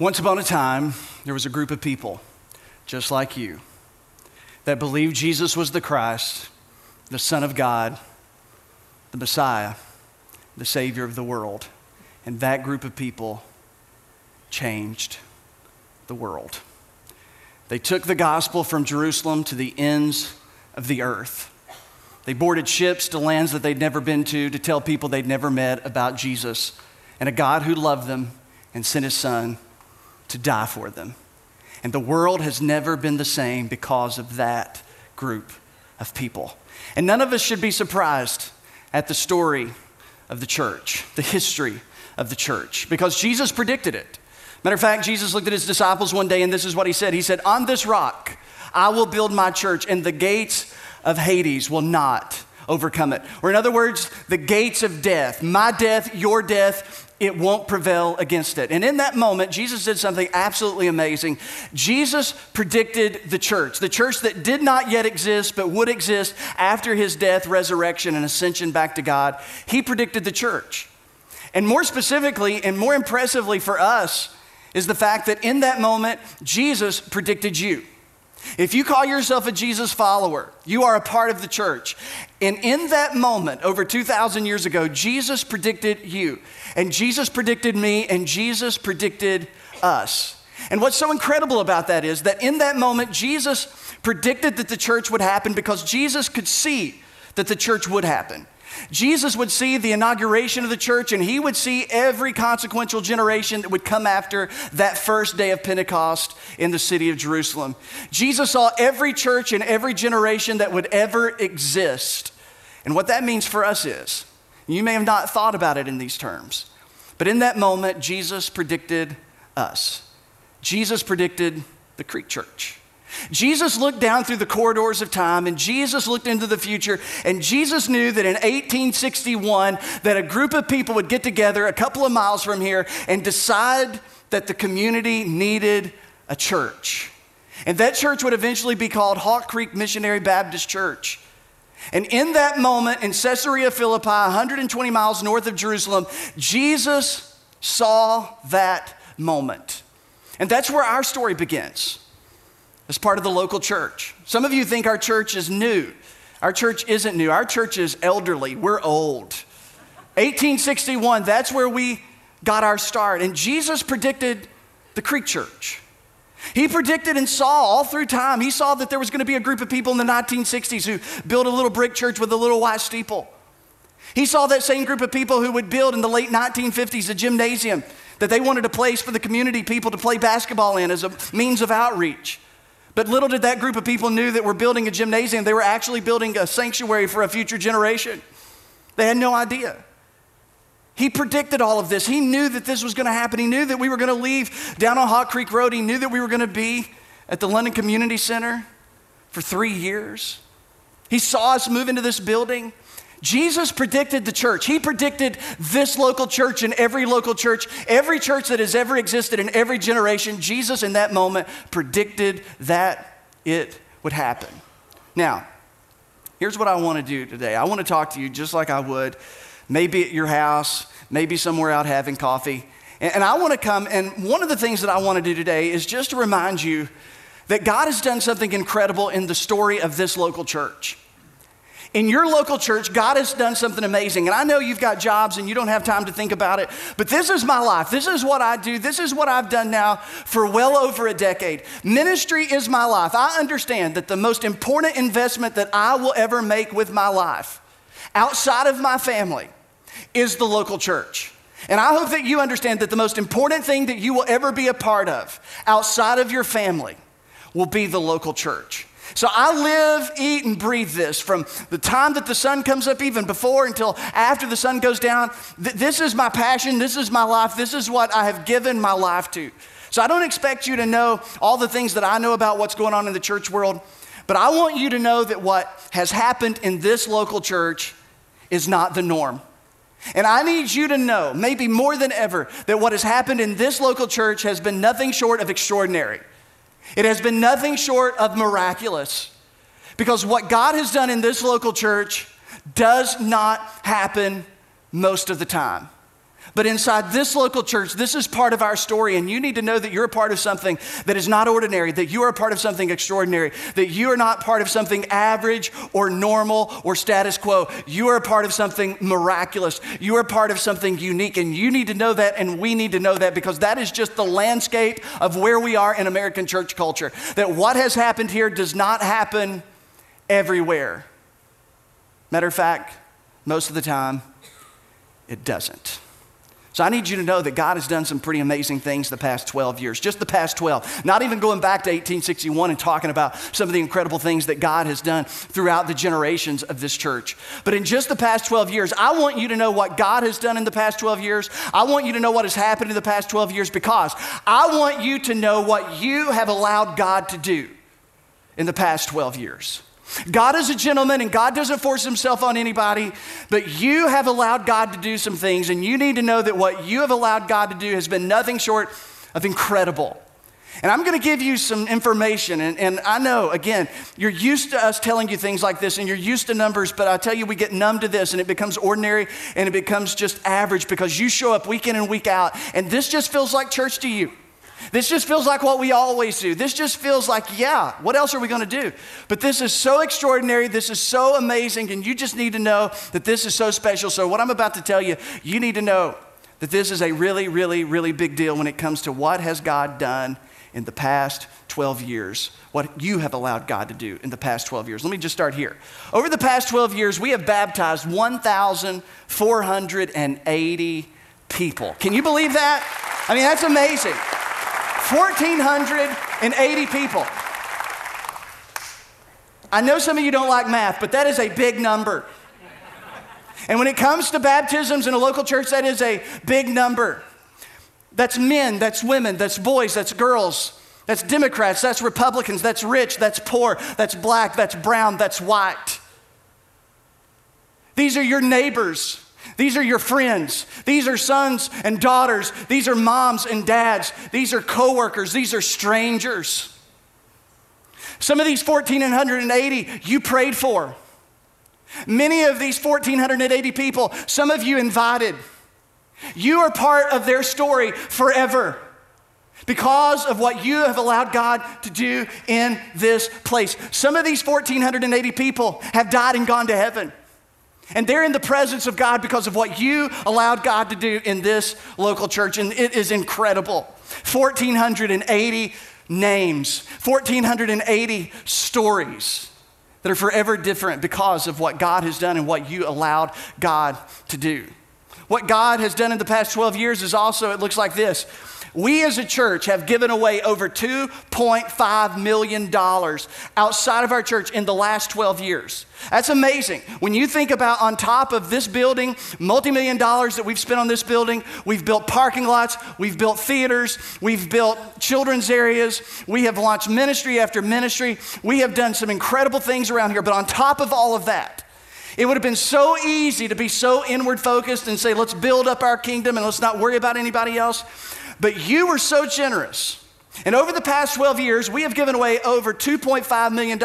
Once upon a time, there was a group of people just like you that believed Jesus was the Christ, the Son of God, the Messiah, the Savior of the world. And that group of people changed the world. They took the gospel from Jerusalem to the ends of the earth. They boarded ships to lands that they'd never been to to tell people they'd never met about Jesus and a God who loved them and sent his son to die for them. And the world has never been the same because of that group of people. And none of us should be surprised at the story of the church, the history of the church, because Jesus predicted it. Matter of fact, Jesus looked at his disciples one day and this is what he said He said, On this rock I will build my church, and the gates of Hades will not overcome it. Or, in other words, the gates of death, my death, your death, it won't prevail against it. And in that moment, Jesus did something absolutely amazing. Jesus predicted the church, the church that did not yet exist, but would exist after his death, resurrection, and ascension back to God. He predicted the church. And more specifically, and more impressively for us, is the fact that in that moment, Jesus predicted you. If you call yourself a Jesus follower, you are a part of the church. And in that moment, over 2,000 years ago, Jesus predicted you, and Jesus predicted me, and Jesus predicted us. And what's so incredible about that is that in that moment, Jesus predicted that the church would happen because Jesus could see that the church would happen. Jesus would see the inauguration of the church and he would see every consequential generation that would come after that first day of Pentecost in the city of Jerusalem. Jesus saw every church and every generation that would ever exist. And what that means for us is, you may have not thought about it in these terms, but in that moment, Jesus predicted us. Jesus predicted the Creek Church. Jesus looked down through the corridors of time and Jesus looked into the future and Jesus knew that in 1861 that a group of people would get together a couple of miles from here and decide that the community needed a church. And that church would eventually be called Hawk Creek Missionary Baptist Church. And in that moment in Caesarea Philippi, 120 miles north of Jerusalem, Jesus saw that moment. And that's where our story begins as part of the local church. Some of you think our church is new. Our church isn't new. Our church is elderly. We're old. 1861, that's where we got our start. And Jesus predicted the Creek Church. He predicted and saw all through time. He saw that there was going to be a group of people in the 1960s who built a little brick church with a little white steeple. He saw that same group of people who would build in the late 1950s a gymnasium that they wanted a place for the community people to play basketball in as a means of outreach. But little did that group of people knew that we're building a gymnasium. They were actually building a sanctuary for a future generation. They had no idea. He predicted all of this. He knew that this was going to happen. He knew that we were going to leave down on Hawk Creek Road. He knew that we were going to be at the London Community Center for three years. He saw us move into this building. Jesus predicted the church. He predicted this local church and every local church, every church that has ever existed in every generation. Jesus, in that moment, predicted that it would happen. Now, here's what I want to do today I want to talk to you just like I would, maybe at your house, maybe somewhere out having coffee. And, I want to come, and one of the things that I want to do today is just to remind you that God has done something incredible in the story of this local church. In your local church, God has done something amazing. And I know you've got jobs and you don't have time to think about it, but this is my life. This is what I do. This is what I've done now for well over a decade. Ministry is my life. I understand that the most important investment that I will ever make with my life outside of my family is the local church. And I hope that you understand that the most important thing that you will ever be a part of outside of your family will be the local church. So I live, eat, and breathe this from the time that the sun comes up, even before until after the sun goes down. Th- this is my passion. This is my life. This is what I have given my life to. So I don't expect you to know all the things that I know about what's going on in the church world, but I want you to know that what has happened in this local church is not the norm. And I need you to know, maybe more than ever, that what has happened in this local church has been nothing short of extraordinary. It has been nothing short of miraculous because what God has done in this local church does not happen most of the time. But inside this local church, this is part of our story, and you need to know that you're a part of something that is not ordinary, that you are a part of something extraordinary, that you are not part of something average or normal or status quo. You are a part of something miraculous. You are part of something unique, and you need to know that, and we need to know that because that is just the landscape of where we are in American church culture. That what has happened here does not happen everywhere. Matter of fact, most of the time, it doesn't. So I need you to know that God has done some pretty amazing things the past 12 years, just the past 12. Not even going back to 1861 and talking about some of the incredible things that God has done throughout the generations of this church. But in just the past 12 years, I want you to know what God has done in the past 12 years. I want you to know what has happened in the past 12 years because I want you to know what you have allowed God to do in the past 12 years. God is a gentleman and God doesn't force himself on anybody, but you have allowed God to do some things, and you need to know that what you have allowed God to do has been nothing short of incredible. And I'm going to give you some information. And, and, I know, again, you're used to us telling you things like this and you're used to numbers, but I tell you, we get numb to this and it becomes ordinary and it becomes just average because you show up week in and week out. And this just feels like church to you. This just feels like what we always do. This just feels like, yeah, what else are we going to do? But this is so extraordinary. This is so amazing. And you just need to know that this is so special. So, what I'm about to tell you, you need to know that this is a really, really, really big deal when it comes to what has God done in the past 12 years, what you have allowed God to do in the past 12 years. Let me just start here. Over the past 12 years, we have baptized 1,480 people. Can you believe that? I mean, that's amazing. 1,480 people. I know some of you don't like math, but that is a big number. And when it comes to baptisms in a local church, that is a big number. That's men, that's women, that's boys, that's girls, that's Democrats, that's Republicans, that's rich, that's poor, that's black, that's brown, that's white. These are your neighbors. These are your friends. These are sons and daughters. These are moms and dads. These are coworkers. These are strangers. Some of these 1,480 you prayed for. Many of these 1,480 people, some of you invited. You are part of their story forever because of what you have allowed God to do in this place. Some of these 1,480 people have died and gone to heaven. And they're in the presence of God because of what you allowed God to do in this local church. And it is incredible. 1,480 names, 1,480 stories that are forever different because of what God has done and what you allowed God to do. What God has done in the past 12 years is also, it looks like this we as a church have given away over $2.5 million outside of our church in the last 12 years. That's amazing. When you think about on top of this building, multi million dollars that we've spent on this building, we've built parking lots, we've built theaters, we've built children's areas, we have launched ministry after ministry, we have done some incredible things around here. But on top of all of that, it would have been so easy to be so inward focused and say, let's build up our kingdom and let's not worry about anybody else. But you were so generous. And over the past 12 years, we have given away over $2.5 million.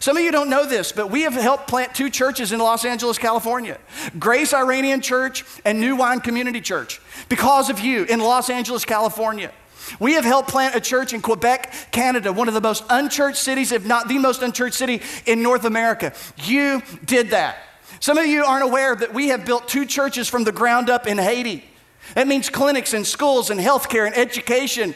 Some of you don't know this, but we have helped plant two churches in Los Angeles, California Grace Iranian Church and New Wine Community Church, because of you in Los Angeles, California. We have helped plant a church in Quebec, Canada, one of the most unchurched cities, if not the most unchurched city in North America. You did that. Some of you aren't aware that we have built two churches from the ground up in Haiti. That means clinics and schools and healthcare and education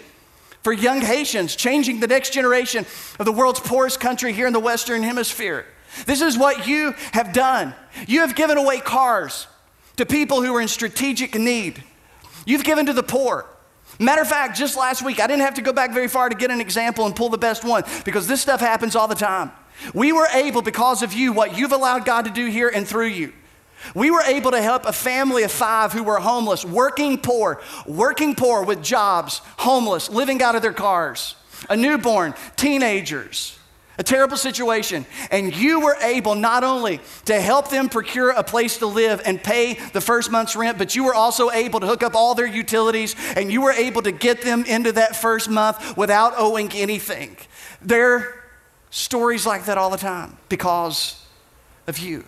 for young Haitians, changing the next generation of the world's poorest country here in the Western Hemisphere. This is what you have done. You have given away cars to people who are in strategic need. You've given to the poor. Matter of fact, just last week, I didn't have to go back very far to get an example and pull the best one because this stuff happens all the time. We were able, because of you, what you've allowed God to do here and through you, we were able to help a family of five who were homeless, working poor, working poor with jobs, homeless, living out of their cars, a newborn, teenagers, a terrible situation. And you were able not only to help them procure a place to live and pay the first month's rent, but you were also able to hook up all their utilities and you were able to get them into that first month without owing anything. There are stories like that all the time because of you.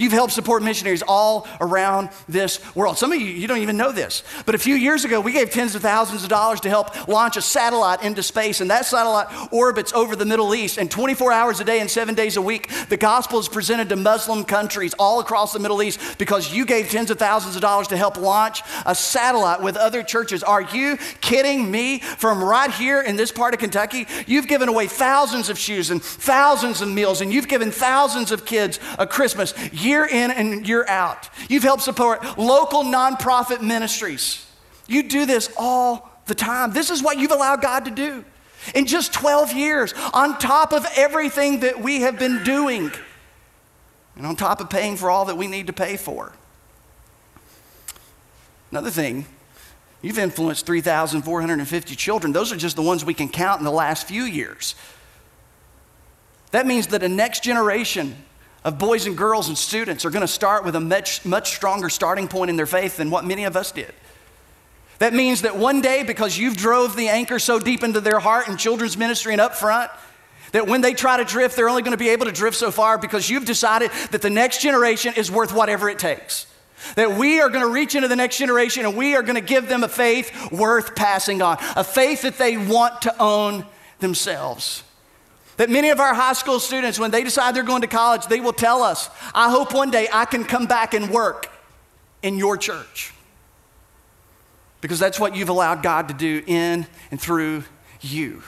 You've helped support missionaries all around this world. Some of you, you don't even know this. But a few years ago, we gave tens of thousands of dollars to help launch a satellite into space. And that satellite orbits over the Middle East. And 24 hours a day and seven days a week, the gospel is presented to Muslim countries all across the Middle East because you gave tens of thousands of dollars to help launch a satellite with other churches. Are you kidding me? From right here in this part of Kentucky, you've given away thousands of shoes and thousands of meals, and you've given thousands of kids a Christmas. You year in and year out. You've helped support local nonprofit ministries. You do this all the time. This is what you've allowed God to do in just 12 years, on top of everything that we have been doing, and on top of paying for all that we need to pay for. Another thing, you've influenced 3,450 children. Those are just the ones we can count in the last few years. That means that a next generation of boys and girls and students are going to start with a much, much stronger starting point in their faith than what many of us did. That means that one day, because you've drove the anchor so deep into their heart in children's ministry and up front, that when they try to drift, they're only going to be able to drift so far because you've decided that the next generation is worth whatever it takes. That we are going to reach into the next generation and we are going to give them a faith worth passing on, a faith that they want to own themselves. That many of our high school students, when they decide they're going to college, they will tell us, I hope one day I can come back and work in your church. Because that's what you've allowed God to do in and through you.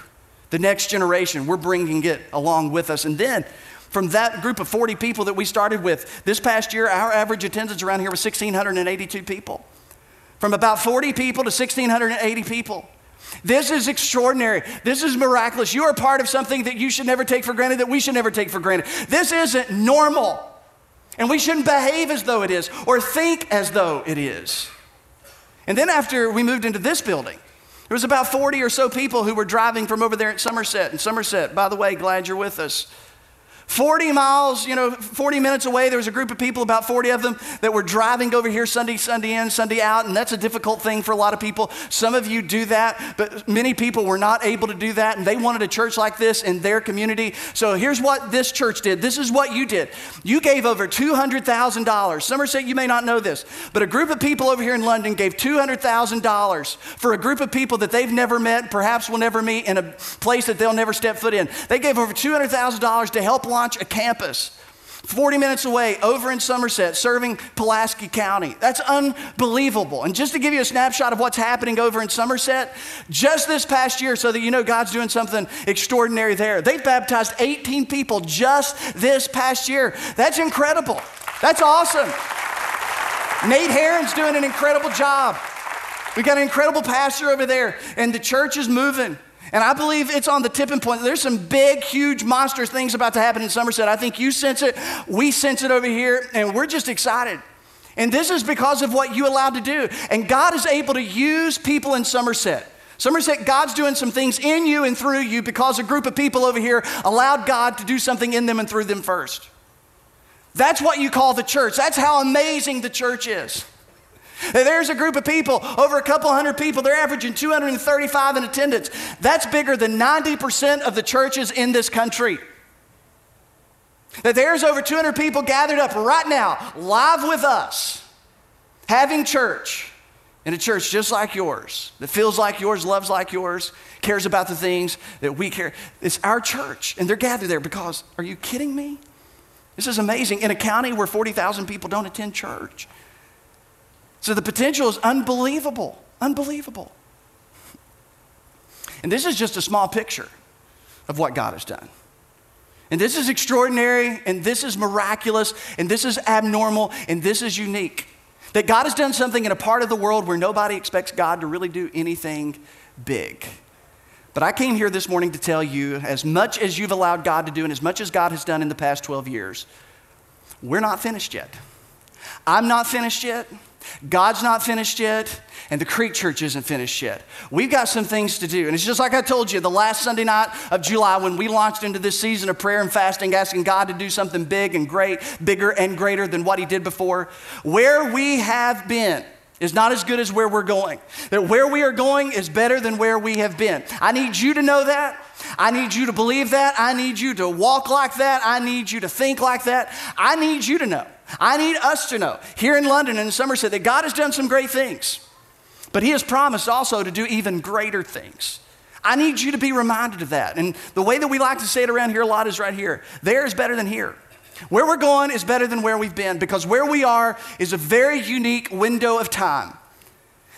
The next generation, we're bringing it along with us. And then, from that group of 40 people that we started with, this past year, our average attendance around here was 1,682 people. From about 40 people to 1,680 people. This is extraordinary. This is miraculous. You are part of something that you should never take for granted, that we should never take for granted. This isn't normal. And we shouldn't behave as though it is or think as though it is. And then after we moved into this building, there was about 40 or so people who were driving from over there at Somerset. And Somerset, by the way, glad you're with us. 40 miles, you know, 40 minutes away, there was a group of people, about 40 of them, that were driving over here Sunday, Sunday in, Sunday out, and that's a difficult thing for a lot of people. Some of you do that, but many people were not able to do that, and they wanted a church like this in their community. So here's what this church did. This is what you did. You gave over $200,000. Somerset, you may not know this, but a group of people over here in London gave $200,000 for a group of people that they've never met, perhaps will never meet, in a place that they'll never step foot in. They gave over $200,000 to help launch launch a campus 40 minutes away over in Somerset, serving Pulaski County. That's unbelievable. And just to give you a snapshot of what's happening over in Somerset, just this past year, so that you know God's doing something extraordinary there, they've baptized 18 people just this past year. That's incredible. That's awesome. Nate Heron's doing an incredible job. We got an incredible pastor over there, and the church is moving. And I believe it's on the tipping point. There's some big, huge, monster things about to happen in Somerset. I think you sense it, we sense it over here, and we're just excited. And this is because of what you allowed to do. And God is able to use people in Somerset. Somerset, God's doing some things in you and through you because a group of people over here allowed God to do something in them and through them first. That's what you call the church. That's how amazing the church is. There's a group of people, over a couple hundred people, they're averaging 235 in attendance. That's bigger than 90% of the churches in this country. That there's over 200 people gathered up right now, live with us, having church in a church just like yours, that feels like yours, loves like yours, cares about the things that we care. It's our church, and they're gathered there because, are you kidding me? This is amazing. In a county where 40,000 people don't attend church. So the potential is unbelievable, unbelievable. And this is just a small picture of what God has done. And this is extraordinary, and this is miraculous, and this is abnormal, and this is unique. That God has done something in a part of the world where nobody expects God to really do anything big. But I came here this morning to tell you as much as you've allowed God to do, and as much as God has done in the past 12 years, we're not finished yet. I'm not finished yet. God's not finished yet, and the Creek Church isn't finished yet. We've got some things to do. And it's just like I told you the last Sunday night of July when we launched into this season of prayer and fasting, asking God to do something big and great, bigger and greater than what He did before. Where we have been, is not as good as where we're going. That where we are going is better than where we have been. I need you to know that. I need you to believe that. I need you to walk like that. I need you to think like that. I need you to know I need us to know here in London and in Somerset that God has done some great things, but He has promised also to do even greater things. I need you to be reminded of that. And the way that we like to say it around here a lot is right here there is better than here. Where we're going is better than where we've been because where we are is a very unique window of time.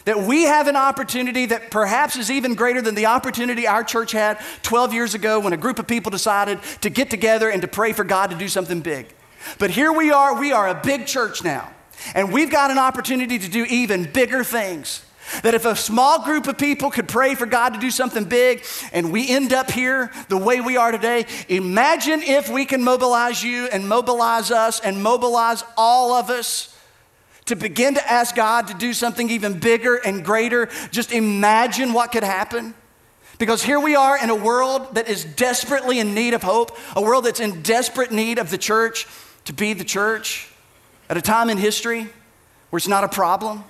That we have an opportunity that perhaps is even greater than the opportunity our church had 12 years ago when a group of people decided to get together and to pray for God to do something big. But here we are, we are a big church now, and we've got an opportunity to do even bigger things. That if a small group of people could pray for God to do something big and we end up here the way we are today, imagine if we can mobilize you and mobilize us and mobilize all of us to begin to ask God to do something even bigger and greater. Just imagine what could happen. Because here we are in a world that is desperately in need of hope, a world that's in desperate need of the church to be the church at a time in history where it's not a problem,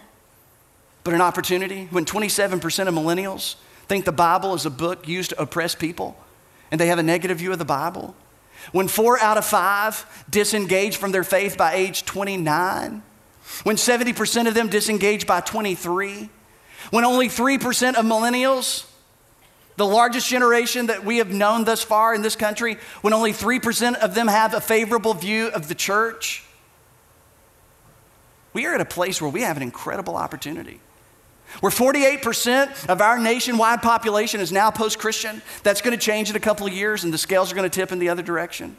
but an opportunity. When 27% of millennials think the Bible is a book used to oppress people and they have a negative view of the Bible. When four out of five disengage from their faith by age 29 when 70% of them disengage by 23, when only 3% of millennials, the largest generation that we have known thus far in this country, when only 3% of them have a favorable view of the church, we are at a place where we have an incredible opportunity. Where 48% of our nationwide population is now post Christian, that's going to change in a couple of years and the scales are going to tip in the other direction.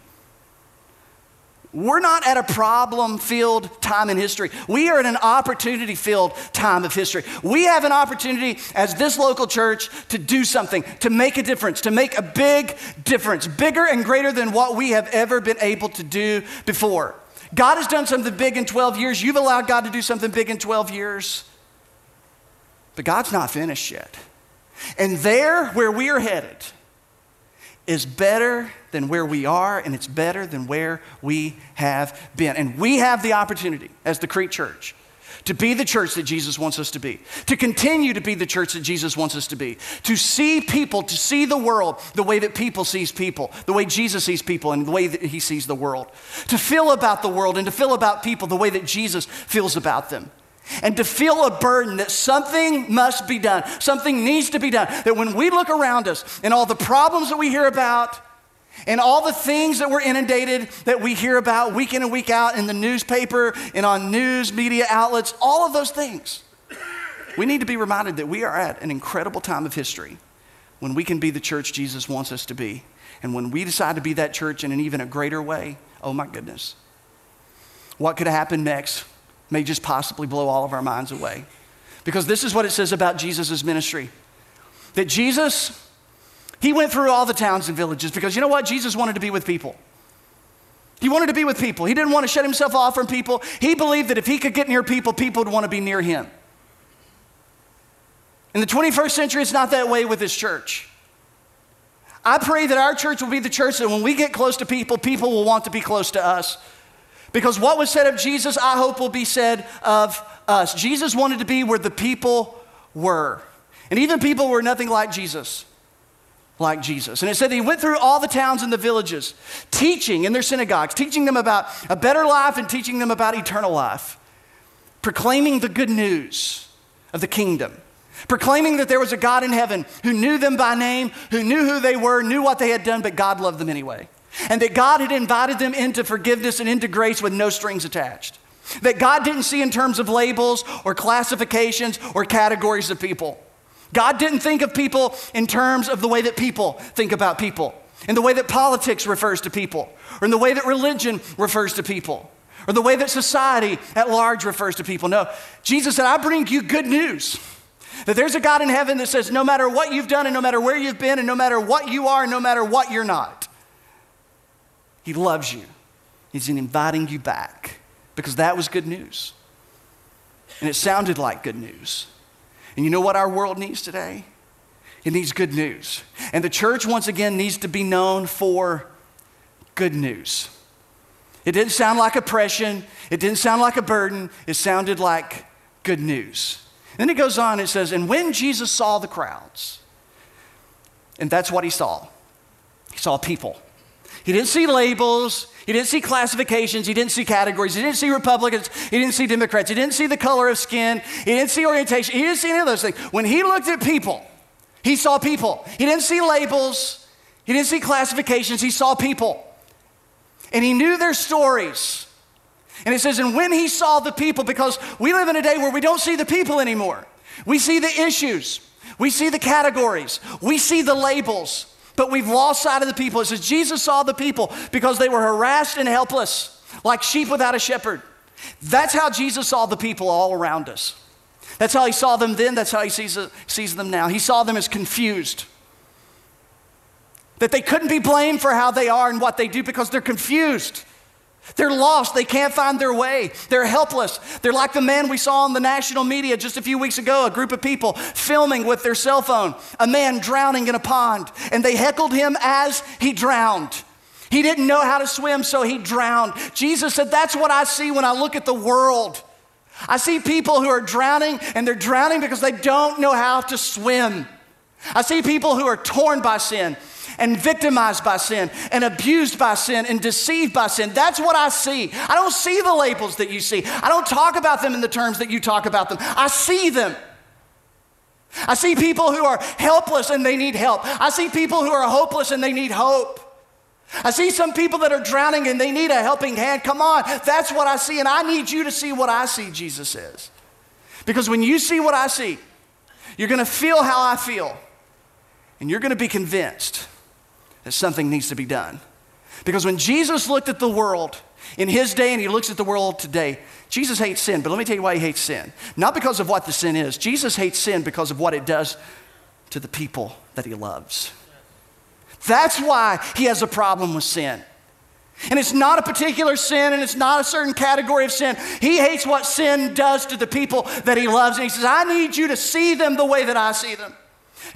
We're not at a problem filled time in history. We are at an opportunity filled time of history. We have an opportunity as this local church to do something, to make a difference, to make a big difference, bigger and greater than what we have ever been able to do before. God has done something big in 12 years. You've allowed God to do something big in 12 years. But God's not finished yet. And there, where we are headed, is better than where we are, and it's better than where we have been. And we have the opportunity as the Creek Church to be the church that Jesus wants us to be, to continue to be the church that Jesus wants us to be, to see people, to see the world the way that people sees people, the way Jesus sees people and the way that he sees the world, to feel about the world and to feel about people the way that Jesus feels about them and to feel a burden that something must be done, something needs to be done. That when we look around us and all the problems that we hear about, and all the things that we're inundated that we hear about week in and week out in the newspaper and on news media outlets, all of those things, we need to be reminded that we are at an incredible time of history when we can be the church Jesus wants us to be. And when we decide to be that church in an even a greater way, oh my goodness, what could happen next may just possibly blow all of our minds away. Because this is what it says about Jesus' ministry that Jesus, he went through all the towns and villages because you know what? Jesus wanted to be with people. He wanted to be with people. He didn't want to shut himself off from people. He believed that if he could get near people, people would want to be near him. In the 21st century, it's not that way with this church. I pray that our church will be the church that when we get close to people, people will want to be close to us. Because what was said of Jesus, I hope will be said of us. Jesus wanted to be where the people were. And even people were nothing like Jesus. Like Jesus. And it said he went through all the towns and the villages, teaching in their synagogues, teaching them about a better life and teaching them about eternal life, proclaiming the good news of the kingdom proclaiming that there was a God in heaven who knew them by name, who knew who they were, knew what they had done, but God loved them anyway and that God had invited them into forgiveness and into grace with no strings attached. That God didn't see in terms of labels or classifications or categories of people. God didn't think of people in terms of the way that people think about people, in the way that politics refers to people, or in the way that religion refers to people, or the way that society at large refers to people. No, Jesus said, I bring you good news. That there's a God in heaven that says, no matter what you've done, and no matter where you've been, and no matter what you are, and no matter what you're not, he loves you. He's inviting you back because that was good news. And it sounded like good news. And you know what our world needs today? It needs good news. And the church, once again, needs to be known for good news. It didn't sound like oppression, it didn't sound like a burden, it sounded like good news. then it goes on, it says, And when Jesus saw the crowds, and that's what he saw, he saw people. He didn't see labels. He didn't see classifications. He didn't see categories. He didn't see Republicans. He didn't see Democrats. He didn't see the color of skin. He didn't see orientation. He didn't see any of those things. When he looked at people, he saw people. He didn't see labels. He didn't see classifications. He saw people. And he knew their stories. And it says, and when he saw the people, because we live in a day where we don't see the people anymore, we see the issues, we see the categories, we see the labels. But we've lost sight of the people. It says Jesus saw the people because they were harassed and helpless, like sheep without a shepherd. That's how Jesus saw the people all around us. That's how he saw them then, that's how he sees, sees them now. He saw them as confused. That they couldn't be blamed for how they are and what they do because they're confused. They're lost. They can't find their way. They're helpless. They're like the man we saw on the national media just a few weeks ago, a group of people filming with their cell phone, a man drowning in a pond, and they heckled him as he drowned. He didn't know how to swim, so he drowned. Jesus said, That's what I see when I look at the world. I see people who are drowning, and they're drowning because they don't know how to swim. I see people who are torn by sin and victimized by sin and abused by sin and deceived by sin. That's what I see. I don't see the labels that you see. I don't talk about them in the terms that you talk about them. I see them. I see people who are helpless and they need help. I see people who are hopeless and they need hope. I see some people that are drowning and they need a helping hand. Come on, that's what I see, and I need you to see what I see, Jesus says. Because when you see what I see, you're to feel how I feel, and you're to be convinced that something needs to be done. Because when Jesus looked at the world in his day and he looks at the world today, Jesus hates sin. But let me tell you why he hates sin. Not because of what the sin is, Jesus hates sin because of what it does to the people that he loves. That's why he has a problem with sin. And it's not a particular sin and it's not a certain category of sin. He hates what sin does to the people that he loves. And he says, I need you to see them the way that I see them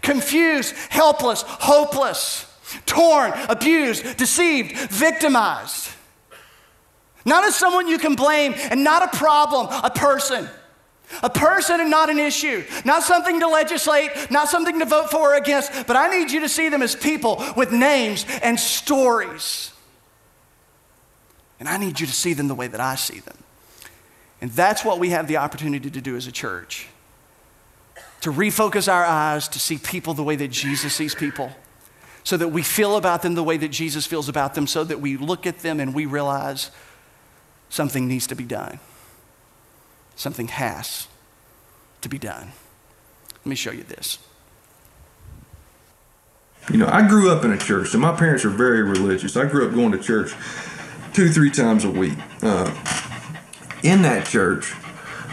confused, helpless, hopeless torn, abused, deceived, victimized. Not as someone you can blame and not a problem, a person. A person and not an issue. Not something to legislate, not something to vote for or against, but I need you to see them as people with names and stories. And I need you to see them the way that I see them. And that's what we have the opportunity to do as a church to refocus our eyes to see people the way that Jesus sees people so that we feel about them the way that Jesus feels about them, so that we look at them and we realize something needs to be done. Something has to be done. Let me show you this. You know, I grew up in a church, and my parents are very religious. I grew up going to church two, three times a week. Uh, in that church,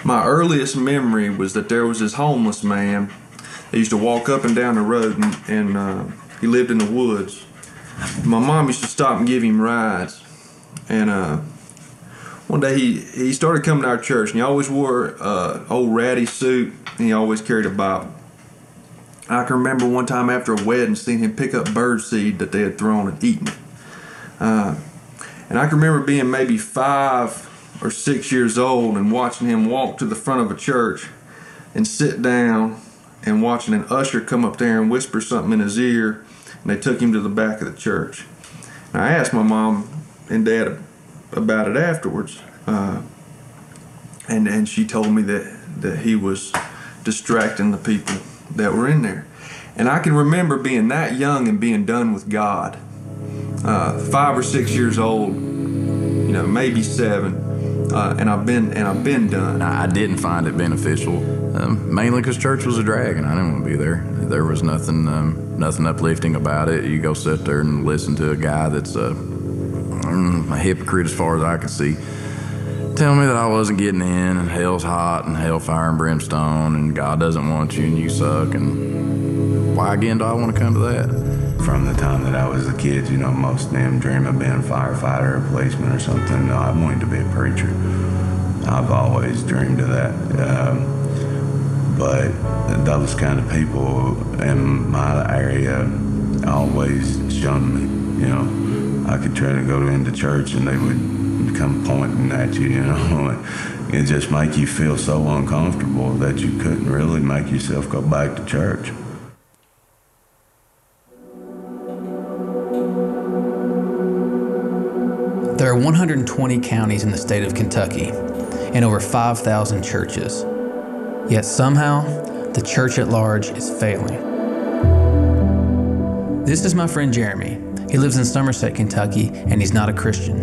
my earliest memory was that there was this homeless man that used to walk up and down the road and, and uh, he lived in the woods. My mom used to stop and give him rides. And uh, one day he, he started coming to our church, and he always wore an uh, old ratty suit, and he always carried a Bible. I can remember one time after a wedding seeing him pick up bird seed that they had thrown and eating it. Uh, and I can remember being maybe five or six years old and watching him walk to the front of a church and sit down and watching an usher come up there and whisper something in his ear and they took him to the back of the church. And I asked my mom and dad about it afterwards, uh, and and she told me that that he was distracting the people that were in there. And I can remember being that young and being done with God, uh, five or six years old, you know, maybe seven. Uh, and I've been and I've been done. I didn't find it beneficial, um, mainly because church was a drag, and I didn't want to be there. There was nothing um, nothing uplifting about it. You go sit there and listen to a guy that's a, mm, a hypocrite as far as I can see. Tell me that I wasn't getting in, and hell's hot, and hellfire and brimstone, and God doesn't want you, and you suck, and why again do I want to come to that? From the time that I was a kid, you know, most of them dream of being a firefighter or policeman or something. No, I wanted to be a preacher. I've always dreamed of that. Um, but those kind of people in my area always shunned me. You know, I could try to go into church and they would come pointing at you. You know, it just make you feel so uncomfortable that you couldn't really make yourself go back to church. There are 120 counties in the state of Kentucky and over 5,000 churches. Yet somehow, the church at large is failing. This is my friend Jeremy. He lives in Somerset, Kentucky, and he's not a Christian.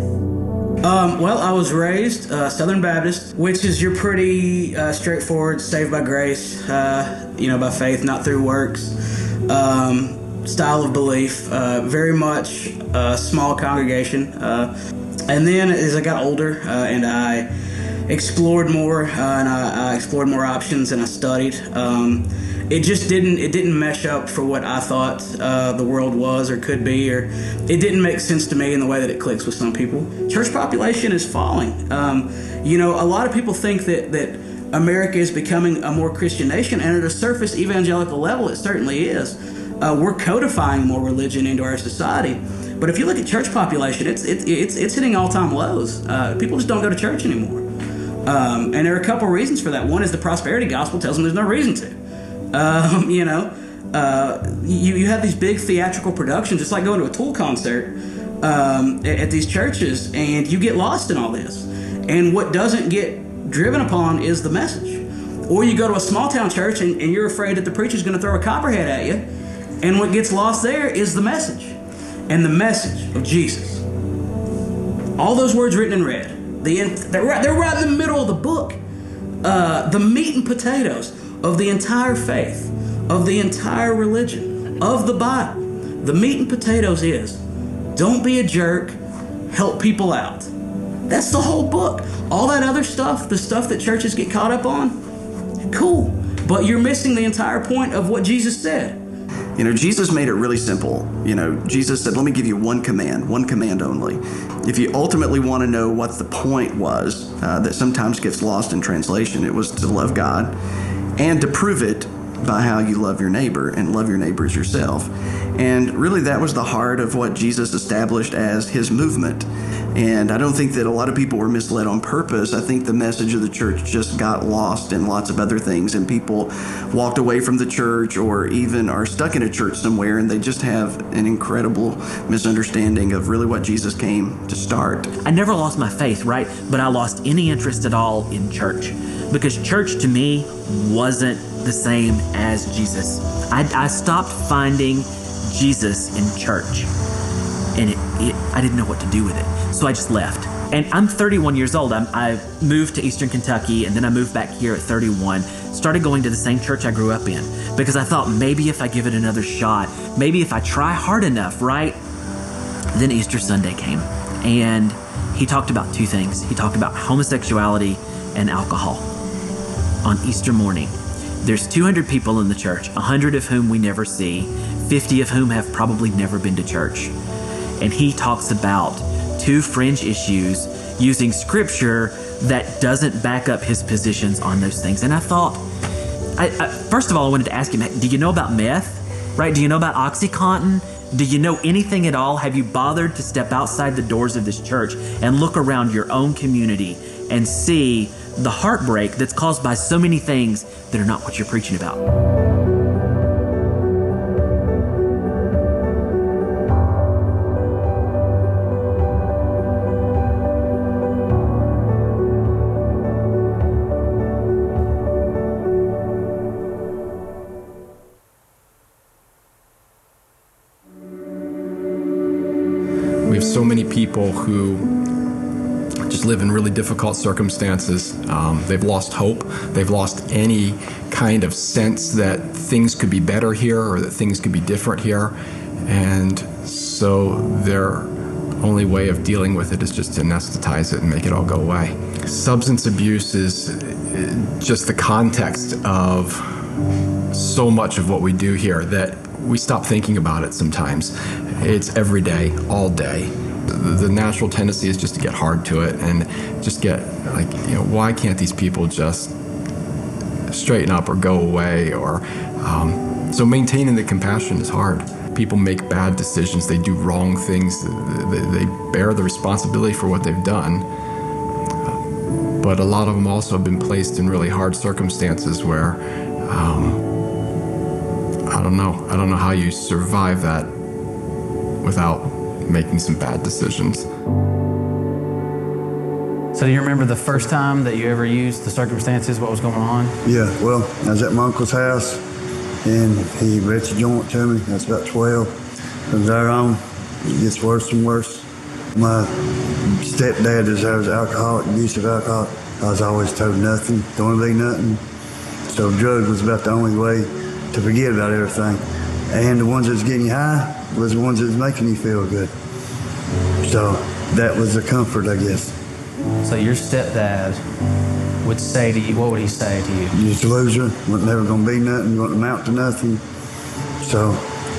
Um, well, I was raised uh, Southern Baptist, which is your pretty uh, straightforward, saved by grace, uh, you know, by faith, not through works. Um, style of belief, uh, very much a small congregation. Uh, and then as I got older uh, and I explored more and I, I, explored more options and I studied. Um, it just didn't it didn't mesh up for what I thought uh, the world was or could be, or it didn't make sense to me in the way that it clicks with some people. Church population is falling. Um, you know, a lot of people think that that America is becoming a more Christian nation, and at a surface evangelical level, it certainly is. Uh, we're codifying more religion into our society. But if you look at church population, it's it's it's, it's hitting all time lows. Uh, people just don't go to church anymore, um, and there are a couple reasons for that. One is the prosperity gospel tells them there's no reason to. Um, you know, uh, you, you have these big theatrical productions. It's like going to a Tool concert um, at, at these churches, and you get lost in all this. And what doesn't get driven upon is the message. Or you go to a small town church and, and you're afraid that the preacher's going to throw a copperhead at you, and what gets lost there is the message and the message of Jesus. All those words written in red, the, they're, right, they're right in the middle of the book. Uh, the meat and potatoes of the entire faith, of the entire religion, of the Bible. The meat and potatoes is don't be a jerk, help people out. That's the whole book. All that other stuff, the stuff that churches get caught up on, cool. But you're missing the entire point of what Jesus said. You know, Jesus made it really simple. You know, Jesus said, Let me give you one command, one command only. If you ultimately want to know what the point was, uh, that sometimes gets lost in translation, it was to love God and to prove it by how you love your neighbor and love your neighbors yourself. And really, that was the heart of what Jesus established as his movement. And I don't think that a lot of people were misled on purpose. I think the message of the church just got lost in lots of other things, and people walked away from the church or even are stuck in a church somewhere and they just have an incredible misunderstanding of really what Jesus came to start. I never lost my faith, right? But I lost any interest at all in church because church to me wasn't the same as Jesus. I, I stopped finding Jesus in church, and it, it, I didn't know what to do with it. So I just left. And I'm 31 years old. I'm, I moved to Eastern Kentucky, and then I moved back here at 31. Started going to the same church I grew up in because I thought maybe if I give it another shot, maybe if I try hard enough, right? Then Easter Sunday came, and he talked about two things. He talked about homosexuality and alcohol on Easter morning. There's 200 people in the church, 100 of whom we never see, 50 of whom have probably never been to church. And he talks about two fringe issues using scripture that doesn't back up his positions on those things. And I thought, I, I, first of all, I wanted to ask him, do you know about meth? Right? Do you know about Oxycontin? Do you know anything at all? Have you bothered to step outside the doors of this church and look around your own community and see the heartbreak that's caused by so many things that are not what you're preaching about. We have so many people who live in really difficult circumstances. Um, they've lost hope. They've lost any kind of sense that things could be better here or that things could be different here. And so their only way of dealing with it is just to anesthetize it and make it all go away. Substance abuse is uh, just the context of so much of what we do here that we stop thinking about it sometimes. It's every day, all day the, natural tendency is just to get hard to it and just get like you know why can't these people just straighten up or go away or um, so maintaining the compassion is hard. People make bad decisions. They do wrong things. They, they bear the responsibility for what they've done. But a lot of them also have been placed in really hard circumstances where um, I don't know. I don't know how you survive that without making some bad decisions. So do you remember the first time that you ever used the circumstances? What was going on? Yeah, well, I was at my uncle's house and he ripped a joint to me. I was about 12. From there on, it gets worse and worse. My stepdad is I was alcoholic, abusive alcoholic. I was always told nothing, don't be nothing. So drugs was about the only way to forget about everything. And the ones that's getting you high was the ones that was making you feel good. So that was a comfort, I guess. So your stepdad would say to you, what would he say to you? You're just a loser, was never gonna be nothing, gonna amount to nothing. So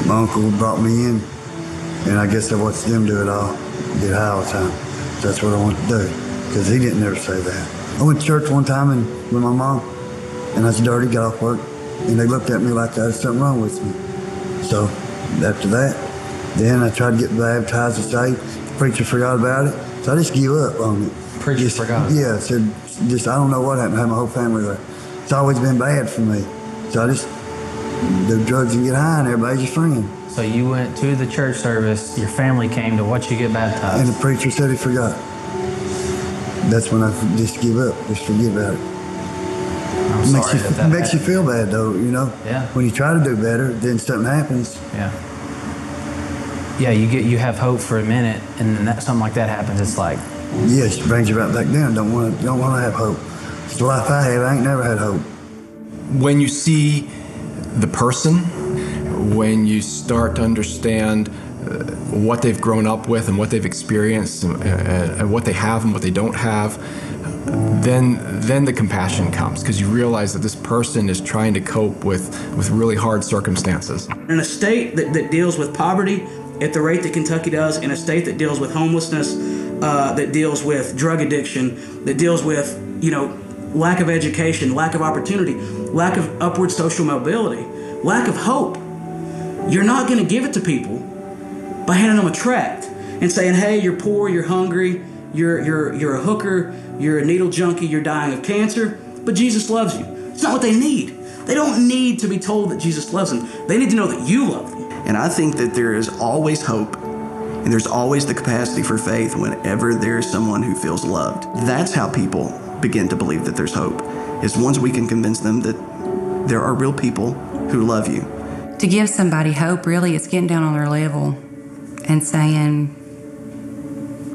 my uncle brought me in, and I guess I watched them do it all, get high all the time. That's what I want to do, because he didn't ever say that. I went to church one time and with my mom, and I was dirty, got off work, and they looked at me like I had something wrong with me. So after that, then I tried to get baptized and saved. The preacher forgot about it, so I just gave up on it. Preacher Just- forgot. Yeah, said just I don't know what happened. I had my whole family there. It's always been bad for me, so I just do drugs and get high, and everybody's your friend. So you went to the church service, your family came to watch you get baptized. And the preacher said he forgot. That's when I just give up, just forget about it. I'm makes sorry you, that that makes you feel bad though, you know. Yeah. When you try to do better, then something happens. Yeah. Yeah, you get you have hope for a minute, and then that, something like that happens. It's like, Yes, brings you right back down. Don't want to, don't want to have hope. It's the life I have. I ain't never had hope. when you see the person, when you start to understand uh, what they've grown up with and what they've experienced and, uh, and what they have and what they don't have, then then the compassion comes because you realize that this person is trying to cope with with really hard circumstances. In a state that, that deals with poverty at the rate that Kentucky does, in a state that deals with homelessness, uh, that deals with drug addiction, that deals with, you know, lack of education, lack of opportunity, lack of upward social mobility, lack of hope, you're not going to give it to people by handing them a tract and saying, "Hey, you're poor, you're hungry, you're you're you're a hooker, you're a needle junkie, you're dying of cancer, but Jesus loves you." It's not what they need. They don't need to be told that Jesus loves them. They need to know that you love them. And I think that there is always hope and there's always the capacity for faith whenever there's someone who feels loved. That's how people begin to believe that there's hope. Is once we can convince them that there are real people who love you. To give somebody hope, really, it's getting down on their level and saying,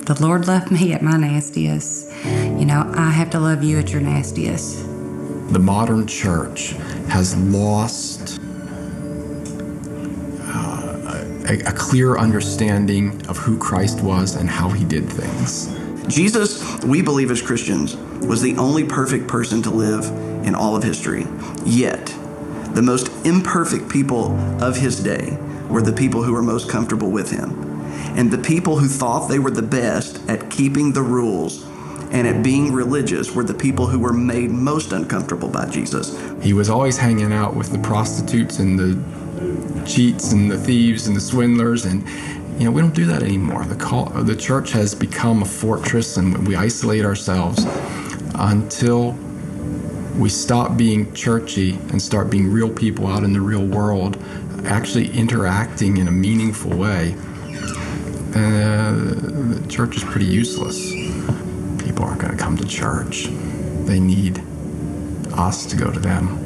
The Lord left me at my nastiest. You know, I have to love you at your nastiest. The modern church has lost a, a clear understanding of who Christ was and how he did things. Jesus, we believe as Christians, was the only perfect person to live in all of history. Yet, the most imperfect people of his day were the people who were most comfortable with him. And the people who thought they were the best at keeping the rules and at being religious were the people who were made most uncomfortable by Jesus. He was always hanging out with the prostitutes and the cheats and the thieves and the swindlers and you know we don't do that anymore. The call, the church has become a fortress and we isolate ourselves until we stop being churchy and start being real people out in the real world actually interacting in a meaningful way. Uh, the church is pretty useless. People aren't going to come to church. They need us to go to them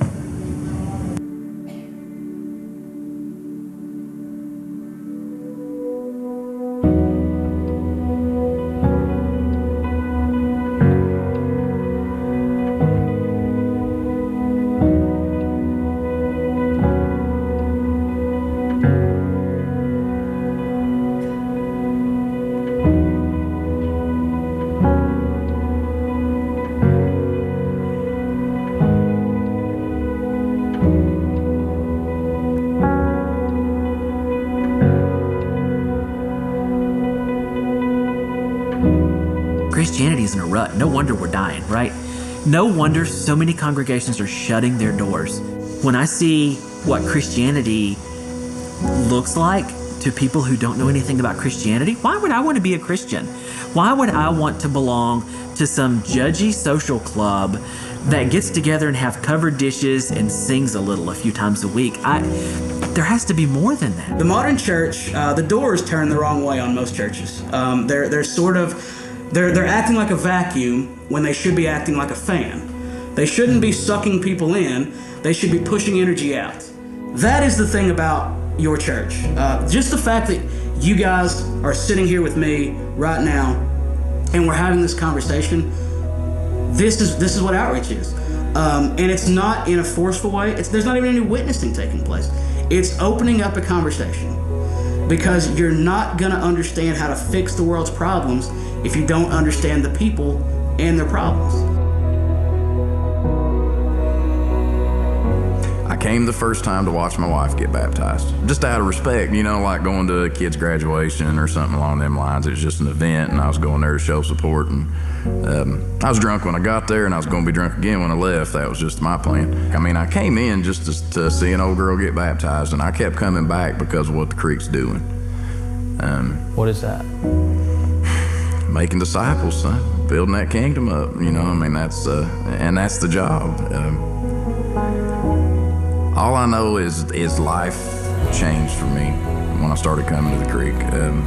so many congregations are shutting their doors. When I see what Christianity looks like to people who don't know anything about Christianity, why would I want to be a Christian? Why would I want to belong to some judgy social club that gets together and have covered dishes and sings a little a few times a week? I there has to be more than that. The modern church, uh, the doors turn the wrong way on most churches. Um, they're they're sort of They're, they're acting like a vacuum when they should be acting like a fan. They shouldn't be sucking people in, they should be pushing energy out. That is the thing about your church. Uh, just the fact that you guys are sitting here with me right now and we're having this conversation, this is, this is what outreach is. Um, and it's not in a forceful way, it's, there's not even any witnessing taking place. It's opening up a conversation because you're not going to understand how to fix the world's problems if you don't understand the people and their problems. Came the first time to watch my wife get baptized, just out of respect, you know, like going to a kid's graduation or something along them lines. It was just an event, and I was going there to show support. And um, I was drunk when I got there, and I was going to be drunk again when I left. That was just my plan. I mean, I came in just to, to see an old girl get baptized, and I kept coming back because of what the creek's doing. Um, what is that? Making disciples, son. Building that kingdom up. You know, I mean, that's uh, and that's the job. Um, all I know is is life changed for me when I started coming to the creek. Um,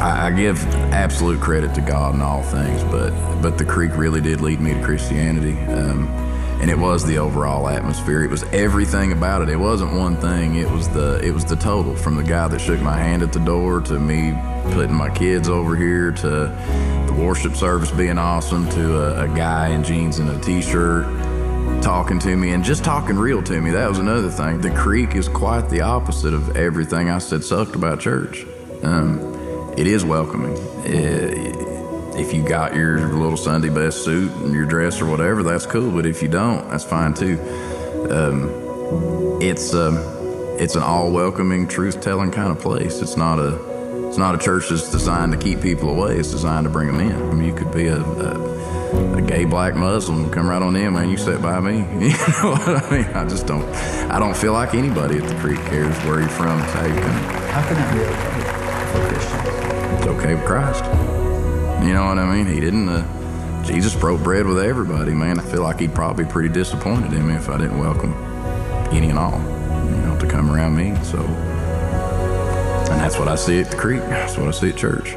I, I, give absolute credit to God in all things, but but the creek really did lead me to Christianity. Um, and it was the overall atmosphere. It was everything about it. It wasn't one thing. It was the it was the total. From the guy that shook my hand at the door to me putting my kids over here to the worship service being awesome to a, a guy in jeans and a t-shirt talking to me and just talking real to me. That was another thing. The creek is quite the opposite of everything I said sucked about church. Um, it is welcoming. It, if you got your little Sunday best suit and your dress or whatever, that's cool. But if you don't, that's fine too. Um, it's um, it's an all welcoming, truth telling kind of place. It's not a it's not a church that's designed to keep people away. It's designed to bring them in. I mean, you could be a, a, a gay black Muslim, come right on in, man. You sit by me. You know what I mean? I just don't. I don't feel like anybody at the creek cares where you're from. It's how you come. How can that be okay for Christians? It's okay with Christ. You know what I mean? He didn't. Uh, Jesus broke bread with everybody, man. I feel like he'd probably be pretty disappointed in me if I didn't welcome any and all, you know, to come around me. So, and that's what I see at the creek. That's what I see at church.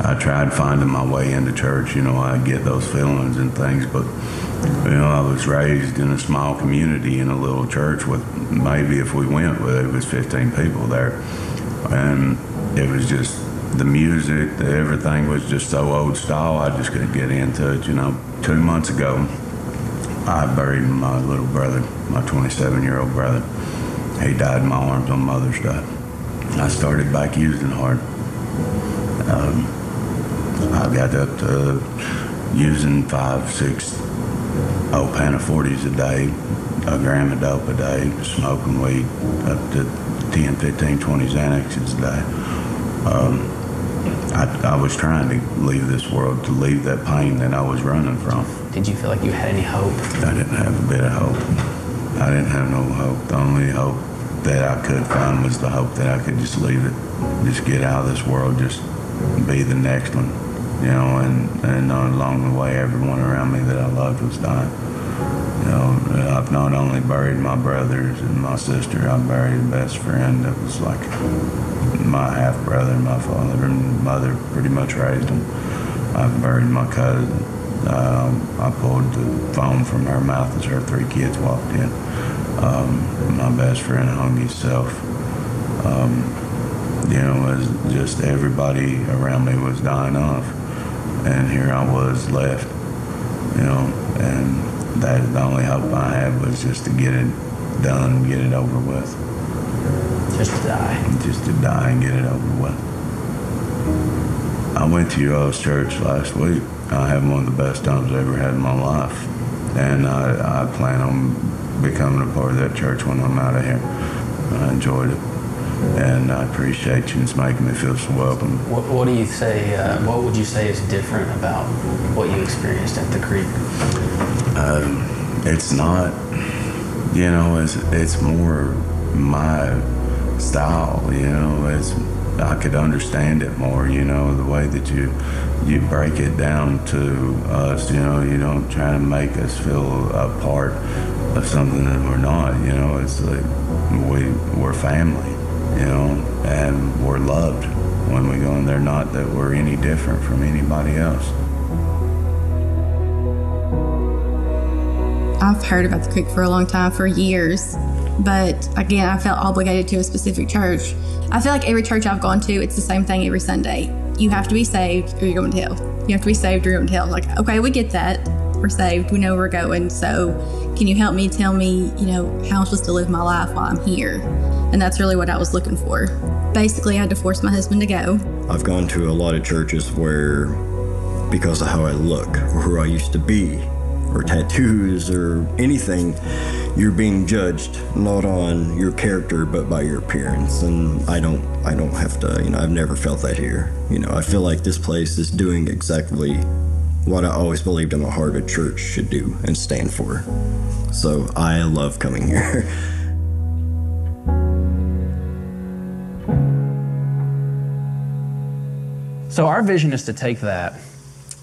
I tried finding my way into church. You know, I get those feelings and things, but you know, I was raised in a small community in a little church with maybe if we went, well, it was 15 people there, and it was just the music, the, everything was just so old style. I just couldn't get into it. You know, two months ago, I buried my little brother, my 27 year old brother. He died in my arms on Mother's Day. I started back using hard. Um, I got up to using five, six Opana 40s a day, a gram of dope a day, smoking weed up to 10, 15, 20 Xanaxes a day. Um, I, I, was trying to leave this world, to leave that pain that I was running from. Did you feel like you had any hope? I didn't have a bit of hope. I didn't have no hope. The only hope that I could find was the hope that I could just leave it, just get out of this world, just be the next one, you know. And, and along the way, everyone around me that I loved was dying. You know, I've not only buried my brothers and my sister, I buried a best friend that was like my half brother, my father and mother pretty much raised him. I've buried my cousin. Um, I pulled the phone from her mouth as her three kids walked in. Um, my best friend hung himself. Um, you know, as just everybody around me was dying off, and here I was left. You know, and that the only hope I had was just to get it done, get it over with. Just to die. Just to die and get it over with. I went to your all's church last week. I had one of the best times I ever had in my life. And I, I plan on becoming a part of that church when I'm out of here. I enjoyed it. And I appreciate you. It's making me feel so welcome. What, what do you say, uh, what would you say is different about what you experienced at the creek? Um, it's not, you know, it's, it's more my style, you know, it's, I could understand it more, you know, the way that you you break it down to us, you know, you don't try to make us feel a part of something that we're not, you know, it's like we we're family, you know, and we're loved, when we go in there. Not that we're any different from anybody else. I've heard about the creek for a long time, for years. But again, I felt obligated to a specific church. I feel like every church I've gone to, it's the same thing every Sunday. You have to be saved or you're going to hell. You have to be saved or you're going to hell. Like, okay, we get that. We're saved. We know we're going. So, can you help me tell me, you know, how I'm supposed to live my life while I'm here? And that's really what I was looking for. Basically, I had to force my husband to go. I've gone to a lot of churches where, because of how I look or who I used to be, or tattoos or anything, you're being judged not on your character but by your appearance. And I don't I don't have to, you know, I've never felt that here. You know, I feel like this place is doing exactly what I always believed in my heart a church should do and stand for. So I love coming here. So our vision is to take that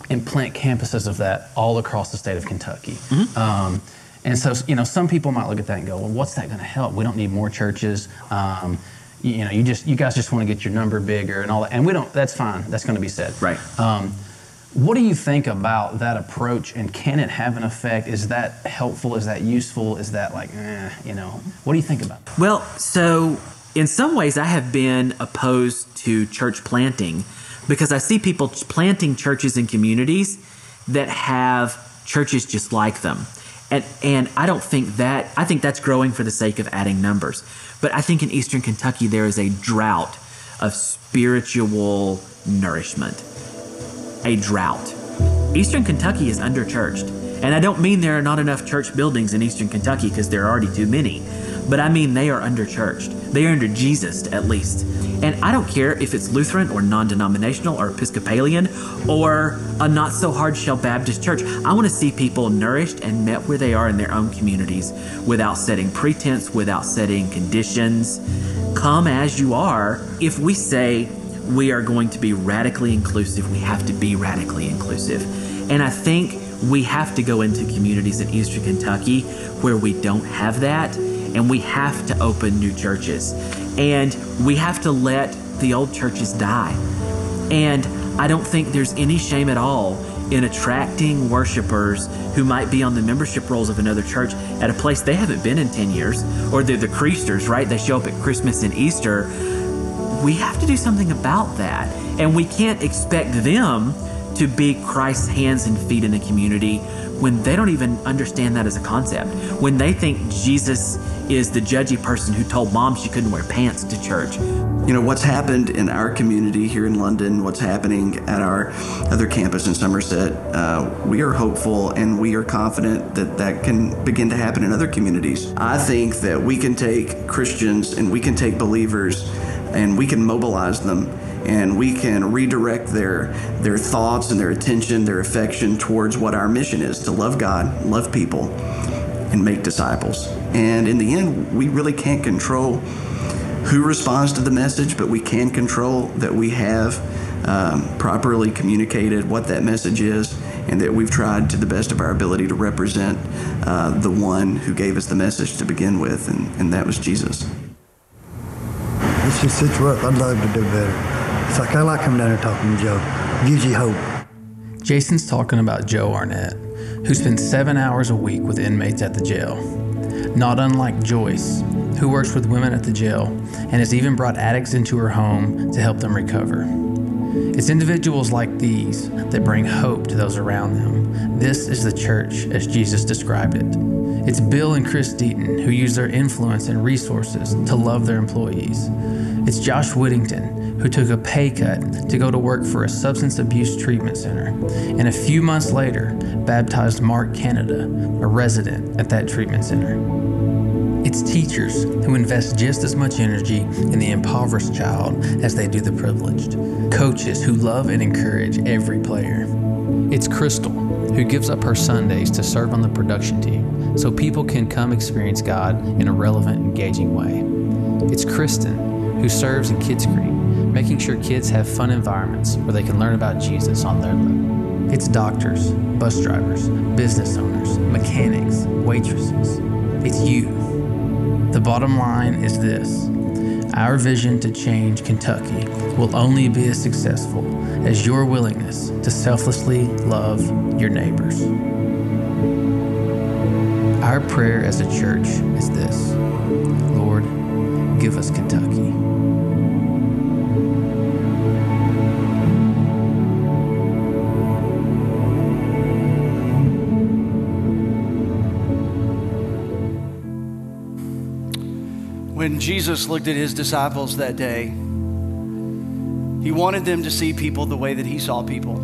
and plant campuses of that all across the state of Kentucky. Um, and so, you know, some people might look at that and go, "Well, what's that going to help? We don't need more churches. Um, you, you know, you just you guys just want to get your number bigger and all that." And we don't. That's fine. That's going to be said. Right. Um, what do you think about that approach, and can it have an effect? Is that helpful? Is that useful? Is that like, eh, you know, what do you think about that? Well, so in some ways, I have been opposed to church planting because I see people planting churches in communities that have churches just like them. And, and I don't think that, I think that's growing for the sake of adding numbers. But I think in Eastern Kentucky, there is a drought of spiritual nourishment. A drought. Eastern Kentucky is underchurched. And I don't mean there are not enough church buildings in Eastern Kentucky because there are already too many, but I mean they are underchurched. They are under Jesus at least. And I don't care if it's Lutheran or non denominational or Episcopalian or a not so hard shell Baptist church. I want to see people nourished and met where they are in their own communities without setting pretense, without setting conditions. Come as you are. If we say we are going to be radically inclusive, we have to be radically inclusive. And I think we have to go into communities in Eastern Kentucky where we don't have that, and we have to open new churches. And we have to let the old churches die. And I don't think there's any shame at all in attracting worshipers who might be on the membership rolls of another church at a place they haven't been in 10 years, or they're the Creasters, right? They show up at Christmas and Easter. We have to do something about that. And we can't expect them to be Christ's hands and feet in the community when they don't even understand that as a concept. When they think Jesus is the judgy person who told mom she couldn't wear pants to church. You know, what's happened in our community here in London, what's happening at our other campus in Somerset, uh, we are hopeful and we are confident that that can begin to happen in other communities. I think that we can take Christians and we can take believers and we can mobilize them and we can redirect their their thoughts and their attention, their affection towards what our mission is to love God, love people, and make disciples. And in the end, we really can't control who responds to the message, but we can control that we have um, properly communicated what that message is and that we've tried to the best of our ability to represent uh, the one who gave us the message to begin with, and, and that was Jesus. It's just it's rough. I'd love to do better. It's like I like coming down here talking to Joe. Gives you hope. Jason's talking about Joe Arnett, who spends seven hours a week with inmates at the jail. Not unlike Joyce, who works with women at the jail and has even brought addicts into her home to help them recover. It's individuals like these that bring hope to those around them. This is the church as Jesus described it. It's Bill and Chris Deaton who use their influence and resources to love their employees. It's Josh Whittington who took a pay cut to go to work for a substance abuse treatment center, and a few months later baptized Mark Canada, a resident at that treatment center. It's teachers who invest just as much energy in the impoverished child as they do the privileged. Coaches who love and encourage every player. It's Crystal who gives up her Sundays to serve on the production team so people can come experience God in a relevant, engaging way. It's Kristen who serves in Kids Creek, making sure kids have fun environments where they can learn about Jesus on their level. It's doctors, bus drivers, business owners, mechanics, waitresses. It's you. The bottom line is this Our vision to change Kentucky will only be as successful as your willingness to selflessly love your neighbors. Our prayer as a church is this Lord, give us Kentucky. When Jesus looked at his disciples that day, he wanted them to see people the way that he saw people.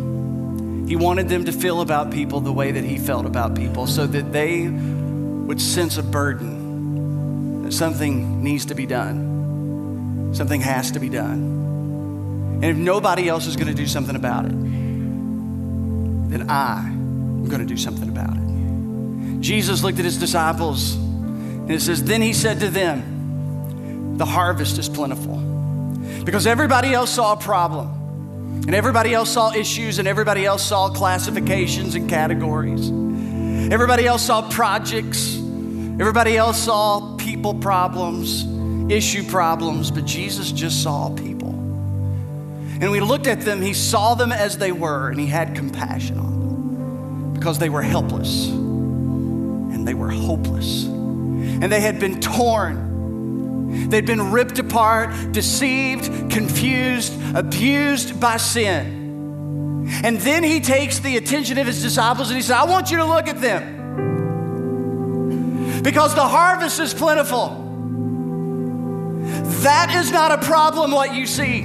He wanted them to feel about people the way that he felt about people so that they would sense a burden that something needs to be done. Something has to be done. And if nobody else is going to do something about it, then I'm going to do something about it. Jesus looked at his disciples and it says, Then he said to them, The harvest is plentiful. Because everybody else saw a problem, and everybody else saw issues, and everybody else saw classifications and categories. Everybody else saw projects, everybody else saw people problems, issue problems, but Jesus just saw people. And we looked at them, he saw them as they were, and he had compassion on them because they were helpless and they were hopeless. And they had been torn They'd been ripped apart, deceived, confused, abused by sin. And then he takes the attention of his disciples and he says, I want you to look at them. Because the harvest is plentiful. That is not a problem, what you see.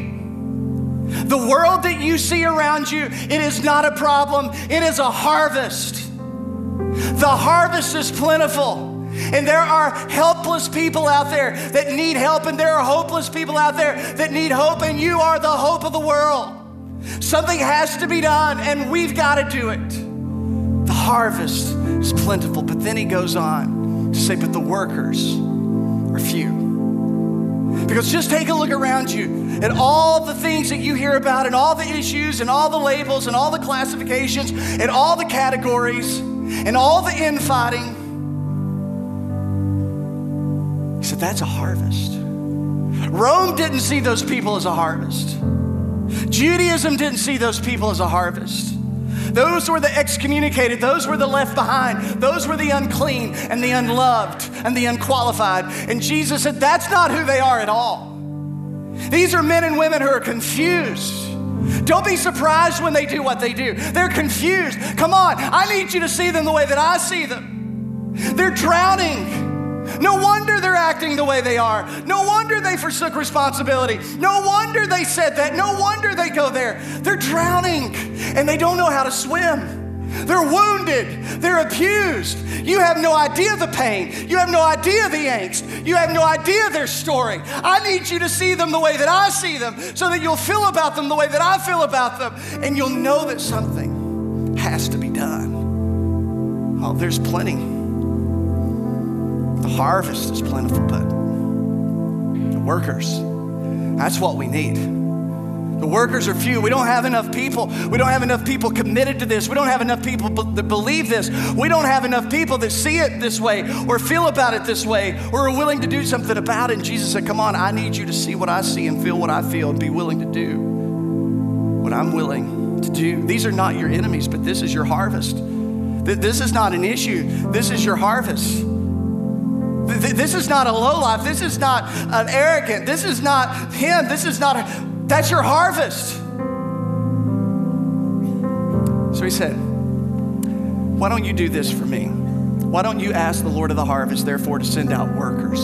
The world that you see around you, it is not a problem, it is a harvest. The harvest is plentiful. And there are helpless people out there that need help, and there are hopeless people out there that need hope, and you are the hope of the world. Something has to be done, and we've got to do it. The harvest is plentiful, but then he goes on to say, but the workers are few. Because just take a look around you at all the things that you hear about, and all the issues, and all the labels, and all the classifications, and all the categories, and all the infighting. Said, That's a harvest. Rome didn't see those people as a harvest. Judaism didn't see those people as a harvest. Those were the excommunicated, those were the left behind, those were the unclean and the unloved and the unqualified. And Jesus said, That's not who they are at all. These are men and women who are confused. Don't be surprised when they do what they do. They're confused. Come on, I need you to see them the way that I see them. They're drowning. No wonder they're acting the way they are. No wonder they forsook responsibility. No wonder they said that. No wonder they go there. They're drowning and they don't know how to swim. They're wounded. They're abused. You have no idea the pain. You have no idea the angst. You have no idea their story. I need you to see them the way that I see them so that you'll feel about them the way that I feel about them and you'll know that something has to be done. Oh, there's plenty. The harvest is plentiful, but the workers, that's what we need. The workers are few. We don't have enough people. We don't have enough people committed to this. We don't have enough people that believe this. We don't have enough people that see it this way or feel about it this way or are willing to do something about it. And Jesus said, Come on, I need you to see what I see and feel what I feel and be willing to do what I'm willing to do. These are not your enemies, but this is your harvest. This is not an issue, this is your harvest. This is not a low life. This is not an arrogant. This is not him. This is not, a, that's your harvest. So he said, Why don't you do this for me? Why don't you ask the Lord of the harvest, therefore, to send out workers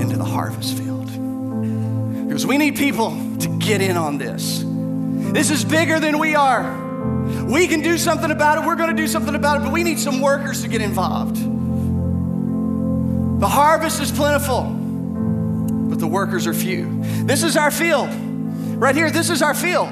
into the harvest field? Because we need people to get in on this. This is bigger than we are. We can do something about it. We're going to do something about it, but we need some workers to get involved. The harvest is plentiful, but the workers are few. This is our field. Right here, this is our field.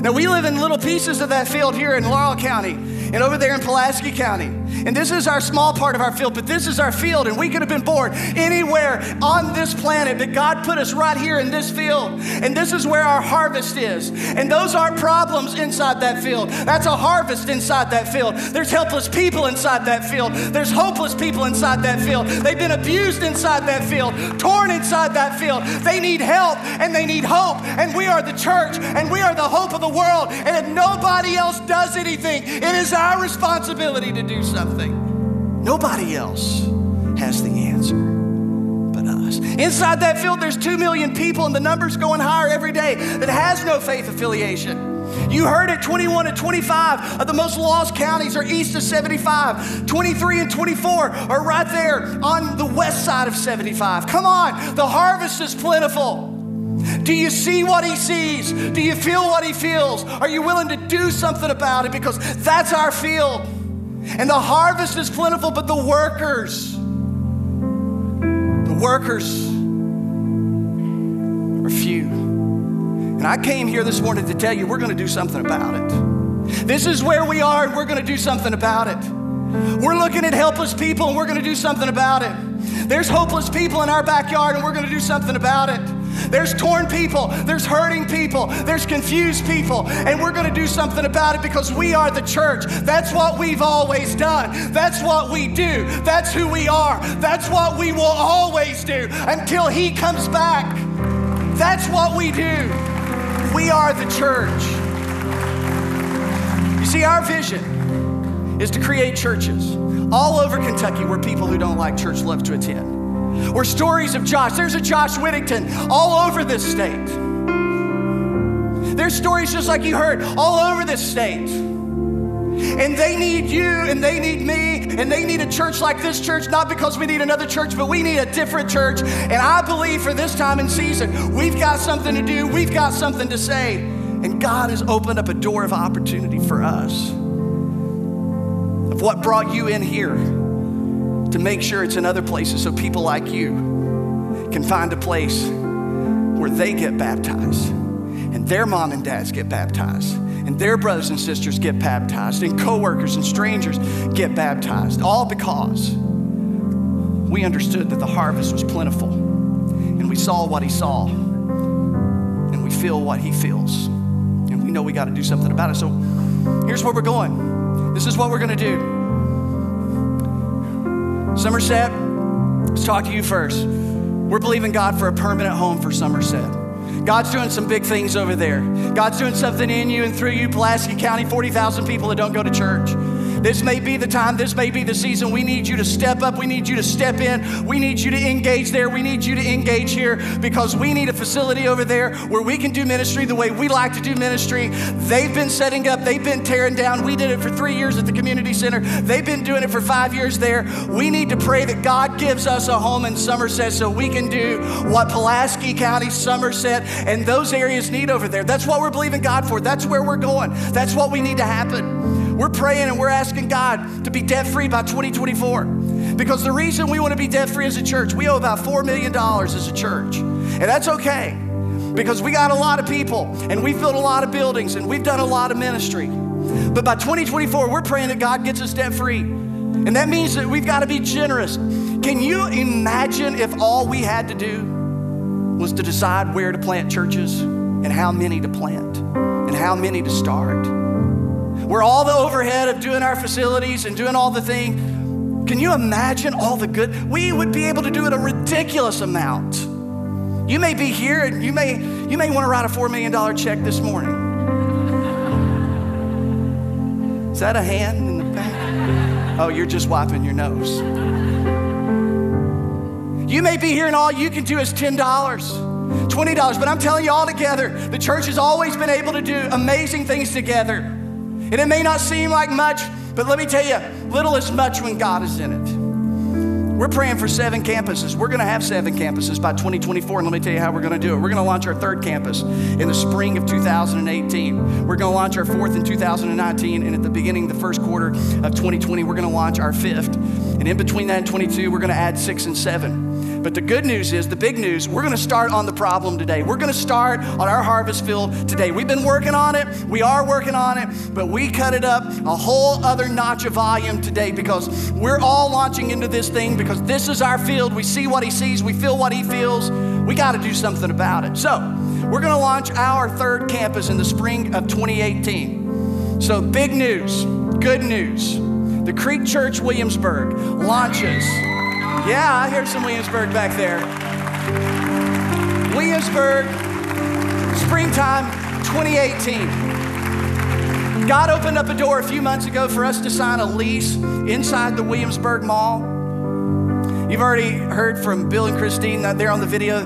Now, we live in little pieces of that field here in Laurel County and over there in Pulaski County. And this is our small part of our field, but this is our field, and we could have been born anywhere on this planet, but God put us right here in this field. And this is where our harvest is. And those aren't problems inside that field. That's a harvest inside that field. There's helpless people inside that field. There's hopeless people inside that field. They've been abused inside that field, torn inside that field. They need help and they need hope. And we are the church and we are the hope of the world. And if nobody else does anything, it is our responsibility to do something. Nobody else has the answer but us. Inside that field, there's two million people, and the number's going higher every day that has no faith affiliation. You heard it 21 and 25 of the most lost counties are east of 75. 23 and 24 are right there on the west side of 75. Come on, the harvest is plentiful. Do you see what he sees? Do you feel what he feels? Are you willing to do something about it? Because that's our field. And the harvest is plentiful, but the workers, the workers are few. And I came here this morning to tell you we're going to do something about it. This is where we are, and we're going to do something about it. We're looking at helpless people, and we're going to do something about it. There's hopeless people in our backyard, and we're going to do something about it. There's torn people, there's hurting people, there's confused people, and we're going to do something about it because we are the church. That's what we've always done. That's what we do. That's who we are. That's what we will always do until He comes back. That's what we do. We are the church. You see, our vision is to create churches all over Kentucky where people who don't like church love to attend. Or stories of Josh. There's a Josh Whittington all over this state. There's stories just like you heard all over this state. And they need you and they need me and they need a church like this church, not because we need another church, but we need a different church. And I believe for this time and season, we've got something to do, we've got something to say. And God has opened up a door of opportunity for us of what brought you in here to make sure it's in other places so people like you can find a place where they get baptized and their mom and dads get baptized and their brothers and sisters get baptized and coworkers and strangers get baptized. All because we understood that the harvest was plentiful and we saw what he saw and we feel what he feels. And we know we got to do something about it. So here's where we're going. This is what we're going to do Somerset, let's talk to you first. We're believing God for a permanent home for Somerset. God's doing some big things over there. God's doing something in you and through you, Pulaski County, 40,000 people that don't go to church. This may be the time, this may be the season. We need you to step up. We need you to step in. We need you to engage there. We need you to engage here because we need a facility over there where we can do ministry the way we like to do ministry. They've been setting up, they've been tearing down. We did it for three years at the community center. They've been doing it for five years there. We need to pray that God gives us a home in Somerset so we can do what Pulaski County, Somerset, and those areas need over there. That's what we're believing God for. That's where we're going. That's what we need to happen. We're praying and we're asking God to be debt free by 2024. Because the reason we want to be debt free as a church, we owe about $4 million as a church. And that's okay because we got a lot of people and we've built a lot of buildings and we've done a lot of ministry. But by 2024, we're praying that God gets us debt free. And that means that we've got to be generous. Can you imagine if all we had to do was to decide where to plant churches and how many to plant and how many to start? Where all the overhead of doing our facilities and doing all the thing, can you imagine all the good? We would be able to do it a ridiculous amount. You may be here and you may you may want to write a $4 million check this morning. Is that a hand in the back? Oh, you're just wiping your nose. You may be here and all you can do is $10. $20, but I'm telling you all together, the church has always been able to do amazing things together. And it may not seem like much, but let me tell you, little is much when God is in it. We're praying for seven campuses. We're going to have seven campuses by 2024, and let me tell you how we're going to do it. We're going to launch our third campus in the spring of 2018. We're going to launch our fourth in 2019, and at the beginning of the first quarter of 2020, we're going to launch our fifth. And in between that and 22, we're going to add six and seven. But the good news is, the big news, we're going to start on the problem today. We're going to start on our harvest field today. We've been working on it, we are working on it, but we cut it up a whole other notch of volume today because we're all launching into this thing because this is our field. We see what he sees, we feel what he feels. We got to do something about it. So, we're going to launch our third campus in the spring of 2018. So, big news, good news. The Creek Church Williamsburg launches. Yeah, I hear some Williamsburg back there. Williamsburg, springtime 2018. God opened up a door a few months ago for us to sign a lease inside the Williamsburg Mall. You've already heard from Bill and Christine there on the video.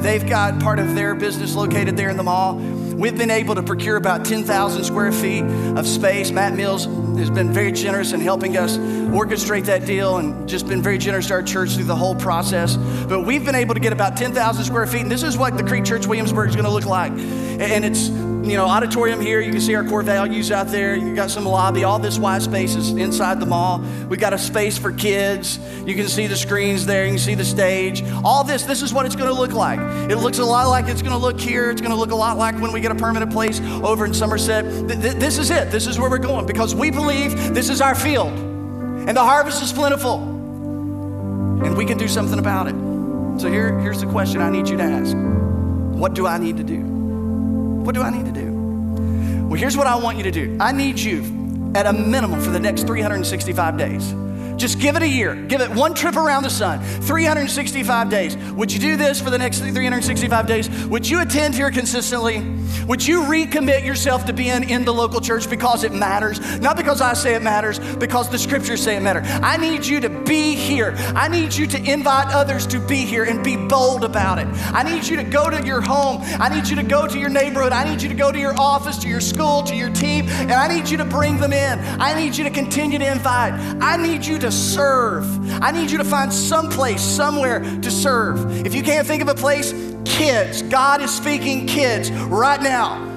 They've got part of their business located there in the mall. We've been able to procure about 10,000 square feet of space. Matt Mills has been very generous in helping us orchestrate that deal and just been very generous to our church through the whole process. But we've been able to get about 10,000 square feet, and this is what the Creek Church Williamsburg is going to look like. And it's you know, auditorium here. You can see our core values out there. You got some lobby. All this white space is inside the mall. We got a space for kids. You can see the screens there. You can see the stage. All this, this is what it's going to look like. It looks a lot like it's going to look here. It's going to look a lot like when we get a permanent place over in Somerset. Th- th- this is it. This is where we're going because we believe this is our field and the harvest is plentiful and we can do something about it. So here, here's the question I need you to ask What do I need to do? What do I need to do? Well, here's what I want you to do. I need you at a minimum for the next 365 days. Just give it a year. Give it one trip around the sun, 365 days. Would you do this for the next 365 days? Would you attend here consistently? Would you recommit yourself to being in the local church because it matters? Not because I say it matters, because the scriptures say it matters. I need you to be here. I need you to invite others to be here and be bold about it. I need you to go to your home. I need you to go to your neighborhood. I need you to go to your office, to your school, to your team, and I need you to bring them in. I need you to continue to invite. I need you to serve. I need you to find some place, somewhere to serve. If you can't think of a place, kids. God is speaking kids right now.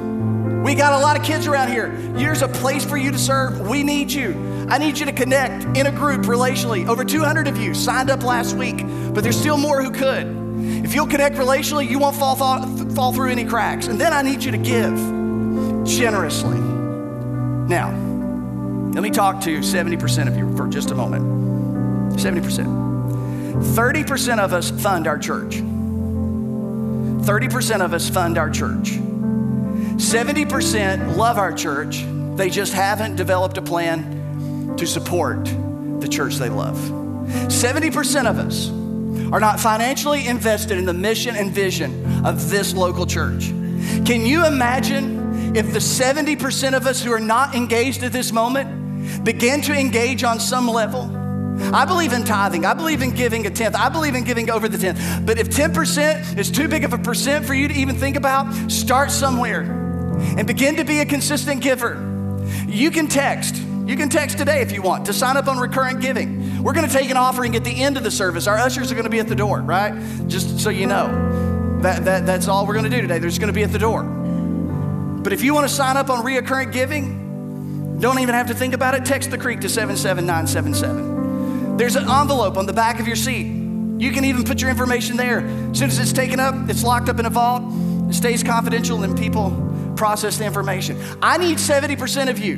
We got a lot of kids around here. Here's a place for you to serve. We need you. I need you to connect in a group relationally. Over 200 of you signed up last week, but there's still more who could. If you'll connect relationally, you won't fall, fall, fall through any cracks. And then I need you to give generously. Now, let me talk to 70% of you for just a moment. 70%. 30% of us fund our church. 30% of us fund our church. 70% love our church. They just haven't developed a plan to support the church they love. 70% of us are not financially invested in the mission and vision of this local church. Can you imagine if the 70% of us who are not engaged at this moment begin to engage on some level? I believe in tithing. I believe in giving a tenth. I believe in giving over the tenth. But if 10% is too big of a percent for you to even think about, start somewhere and begin to be a consistent giver. You can text. You can text today if you want to sign up on recurrent giving. We're going to take an offering at the end of the service. Our ushers are going to be at the door, right? Just so you know. That, that, that's all we're going to do today. They're just going to be at the door. But if you want to sign up on recurrent giving, don't even have to think about it. Text the creek to 77977. There's an envelope on the back of your seat. You can even put your information there. As soon as it's taken up, it's locked up in a vault, it stays confidential, and people process the information. I need 70% of you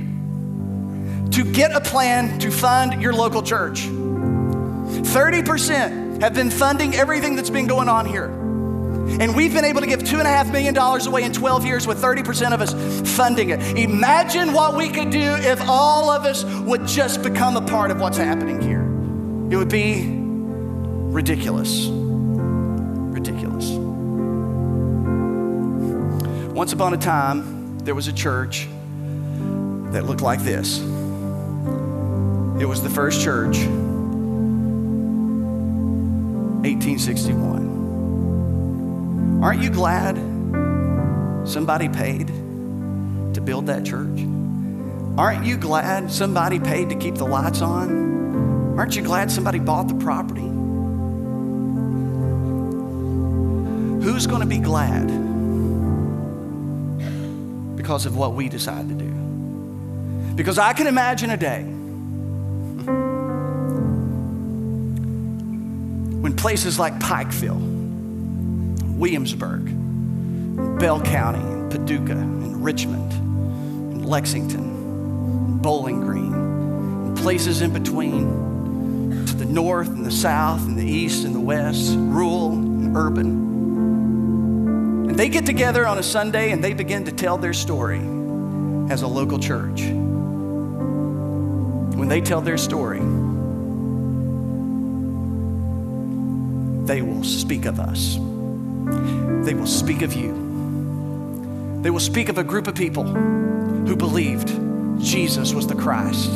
to get a plan to fund your local church. 30% have been funding everything that's been going on here. And we've been able to give $2.5 million away in 12 years with 30% of us funding it. Imagine what we could do if all of us would just become a part of what's happening here. It would be ridiculous. Ridiculous. Once upon a time, there was a church that looked like this. It was the first church, 1861. Aren't you glad somebody paid to build that church? Aren't you glad somebody paid to keep the lights on? Aren't you glad somebody bought the property? Who's going to be glad because of what we decide to do? Because I can imagine a day when places like Pikeville, Williamsburg, Bell County, Paducah, and Richmond, and Lexington, and Bowling Green, and places in between, to the north and the south and the east and the west, rural and urban. And they get together on a Sunday and they begin to tell their story as a local church. When they tell their story, they will speak of us. They will speak of you. They will speak of a group of people who believed Jesus was the Christ,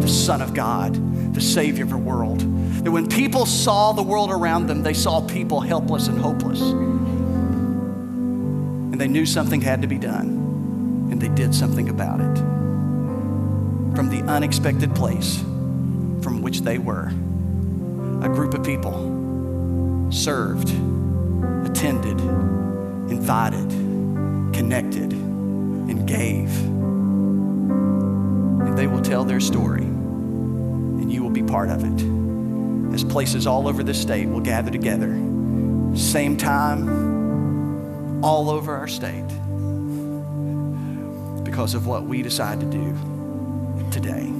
the Son of God, the Savior of the world. That when people saw the world around them, they saw people helpless and hopeless. And they knew something had to be done, and they did something about it. From the unexpected place from which they were, a group of people served, attended, invited, connected, and gave. And they will tell their story, and you will be part of it. As places all over this state will gather together, same time, all over our state, because of what we decide to do today.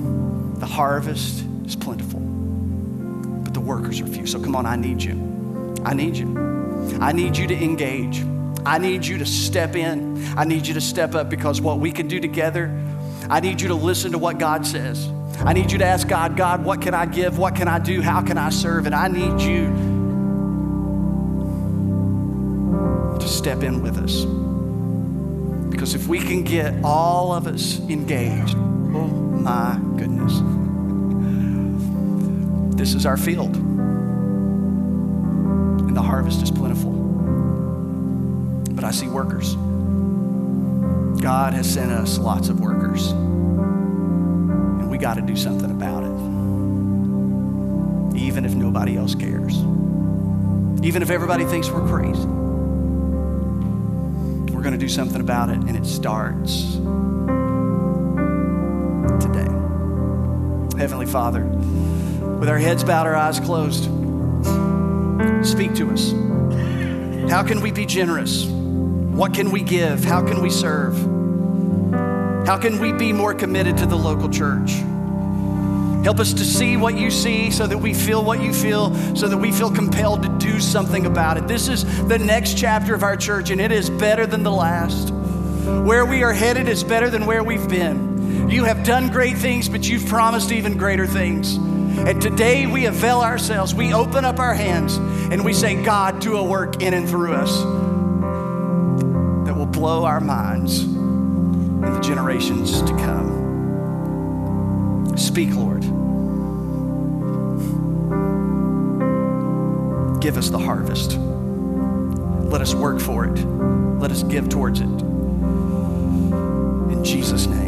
The harvest is plentiful, but the workers are few. So come on, I need you. I need you. I need you to engage. I need you to step in. I need you to step up because what we can do together, I need you to listen to what God says. I need you to ask God, God, what can I give? What can I do? How can I serve? And I need you to step in with us. Because if we can get all of us engaged, oh my goodness, this is our field. The harvest is plentiful. But I see workers. God has sent us lots of workers. And we got to do something about it. Even if nobody else cares. Even if everybody thinks we're crazy. We're going to do something about it, and it starts today. Heavenly Father, with our heads bowed, our eyes closed, speak to us. How can we be generous? What can we give? How can we serve? How can we be more committed to the local church? Help us to see what you see so that we feel what you feel, so that we feel compelled to do something about it. This is the next chapter of our church, and it is better than the last. Where we are headed is better than where we've been. You have done great things, but you've promised even greater things. And today we avail ourselves. We open up our hands and we say, God, do a work in and through us that will blow our minds in the generations to come. Speak, Lord. Give us the harvest. Let us work for it. Let us give towards it. In Jesus' name.